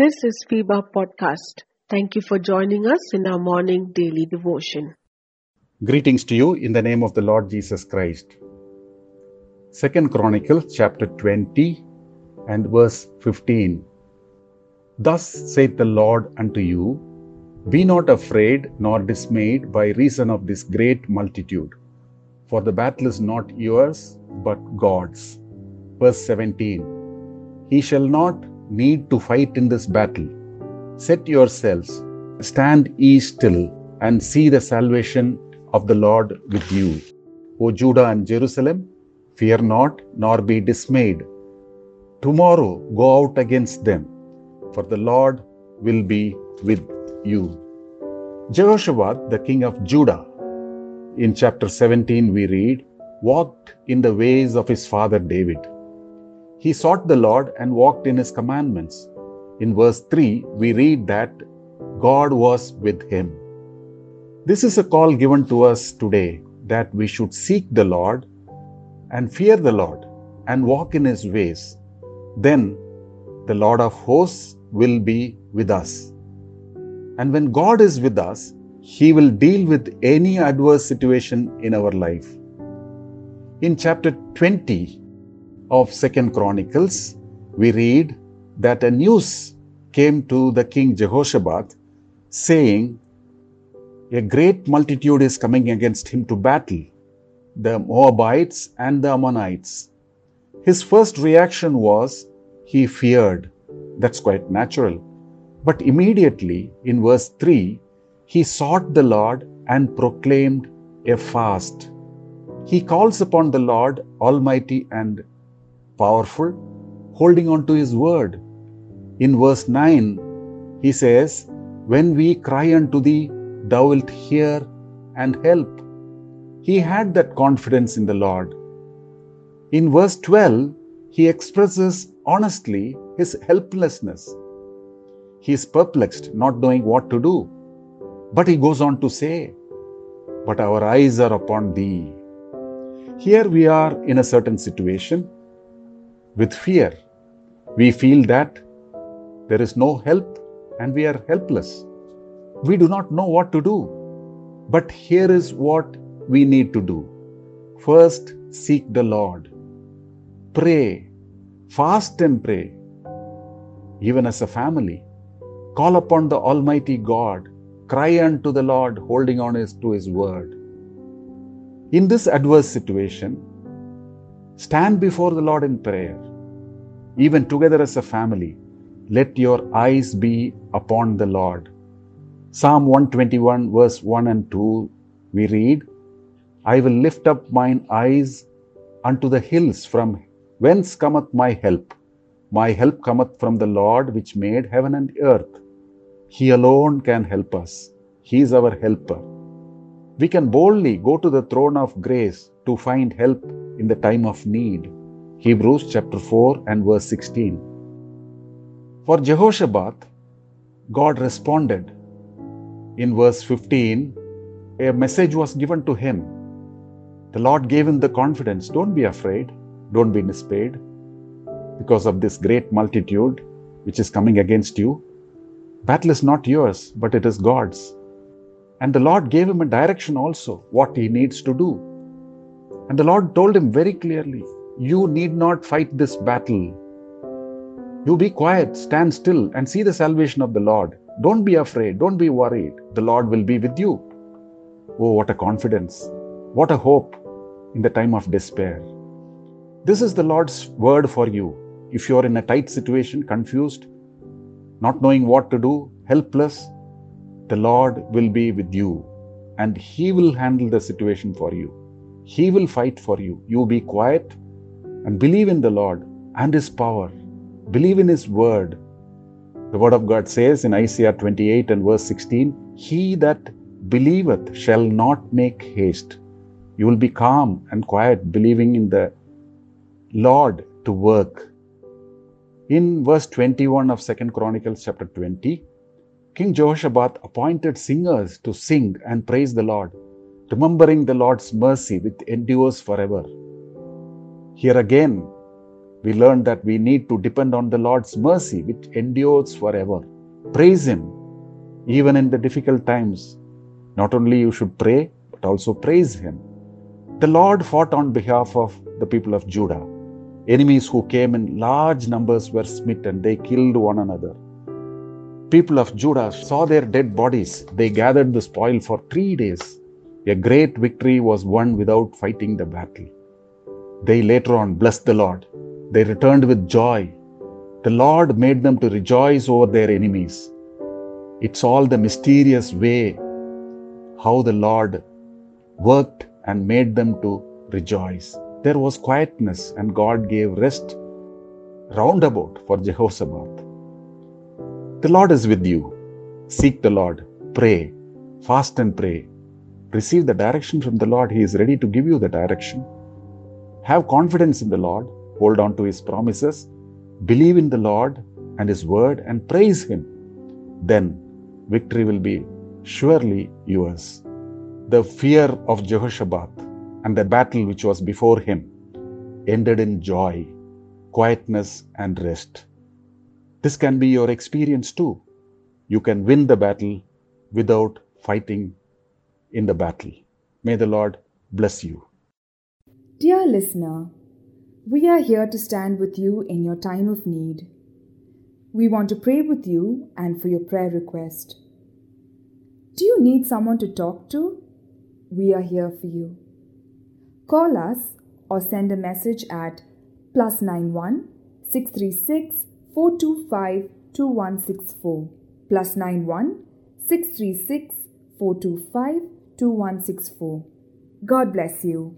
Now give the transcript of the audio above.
This is FEBA Podcast. Thank you for joining us in our morning daily devotion. Greetings to you in the name of the Lord Jesus Christ. Second Chronicles chapter 20 and verse 15. Thus saith the Lord unto you, Be not afraid nor dismayed by reason of this great multitude, for the battle is not yours, but God's. Verse 17. He shall not need to fight in this battle. Set yourselves, stand ye still, and see the salvation of the Lord with you. O Judah and Jerusalem, fear not, nor be dismayed. Tomorrow go out against them, for the Lord will be with you. Jehoshaphat, the king of Judah, in chapter 17 we read, walked in the ways of his father David he sought the Lord and walked in his commandments. In verse 3, we read that God was with him. This is a call given to us today that we should seek the Lord and fear the Lord and walk in his ways. Then the Lord of hosts will be with us. And when God is with us, he will deal with any adverse situation in our life. In chapter 20, of Second Chronicles, we read that a news came to the king Jehoshaphat saying, A great multitude is coming against him to battle, the Moabites and the Ammonites. His first reaction was he feared. That's quite natural. But immediately in verse 3, he sought the Lord and proclaimed a fast. He calls upon the Lord Almighty and powerful, holding on to His word. In verse 9, He says, When we cry unto Thee, Thou wilt hear and help. He had that confidence in the Lord. In verse 12, he expresses honestly his helplessness. He is perplexed, not knowing what to do. But he goes on to say, But our eyes are upon thee. Here we are in a certain situation with fear. We feel that there is no help and we are helpless. We do not know what to do. But here is what we need to do first, seek the Lord, pray, fast and pray, even as a family. Call upon the Almighty God, cry unto the Lord, holding on to His word. In this adverse situation, Stand before the Lord in prayer. Even together as a family, let your eyes be upon the Lord. Psalm 121, verse 1 and 2, we read, I will lift up mine eyes unto the hills, from whence cometh my help. My help cometh from the Lord which made heaven and earth. He alone can help us. He is our helper. We can boldly go to the throne of grace to find help in the time of need. Hebrews chapter 4 and verse 16. For Jehoshaphat, God responded. In verse 15, a message was given to him. The Lord gave him the confidence don't be afraid, don't be dismayed because of this great multitude which is coming against you. Battle is not yours, but it is God's. And the Lord gave him a direction also, what he needs to do. And the Lord told him very clearly, You need not fight this battle. You be quiet, stand still, and see the salvation of the Lord. Don't be afraid, don't be worried. The Lord will be with you. Oh, what a confidence! What a hope in the time of despair. This is the Lord's word for you. If you're in a tight situation, confused, not knowing what to do, helpless, the Lord will be with you and He will handle the situation for you. He will fight for you. You be quiet and believe in the Lord and His power. Believe in His word. The word of God says in Isaiah 28 and verse 16 He that believeth shall not make haste. You will be calm and quiet, believing in the Lord to work. In verse 21 of Second Chronicles chapter 20, King Jehoshaphat appointed singers to sing and praise the Lord, remembering the Lord's mercy which endures forever. Here again, we learn that we need to depend on the Lord's mercy which endures forever. Praise Him even in the difficult times. Not only you should pray, but also praise Him. The Lord fought on behalf of the people of Judah. Enemies who came in large numbers were smitten, they killed one another. People of Judah saw their dead bodies. They gathered the spoil for three days. A great victory was won without fighting the battle. They later on blessed the Lord. They returned with joy. The Lord made them to rejoice over their enemies. It's all the mysterious way how the Lord worked and made them to rejoice. There was quietness, and God gave rest roundabout for Jehoshaphat. The Lord is with you. Seek the Lord, pray, fast and pray. Receive the direction from the Lord. He is ready to give you the direction. Have confidence in the Lord, hold on to His promises, believe in the Lord and His word, and praise Him. Then victory will be surely yours. The fear of Jehoshaphat and the battle which was before him ended in joy, quietness, and rest. This can be your experience too. You can win the battle without fighting in the battle. May the Lord bless you. Dear listener, we are here to stand with you in your time of need. We want to pray with you and for your prayer request. Do you need someone to talk to? We are here for you. Call us or send a message at plus 91 636 425 2164 plus 91 636 425 2164. God bless you.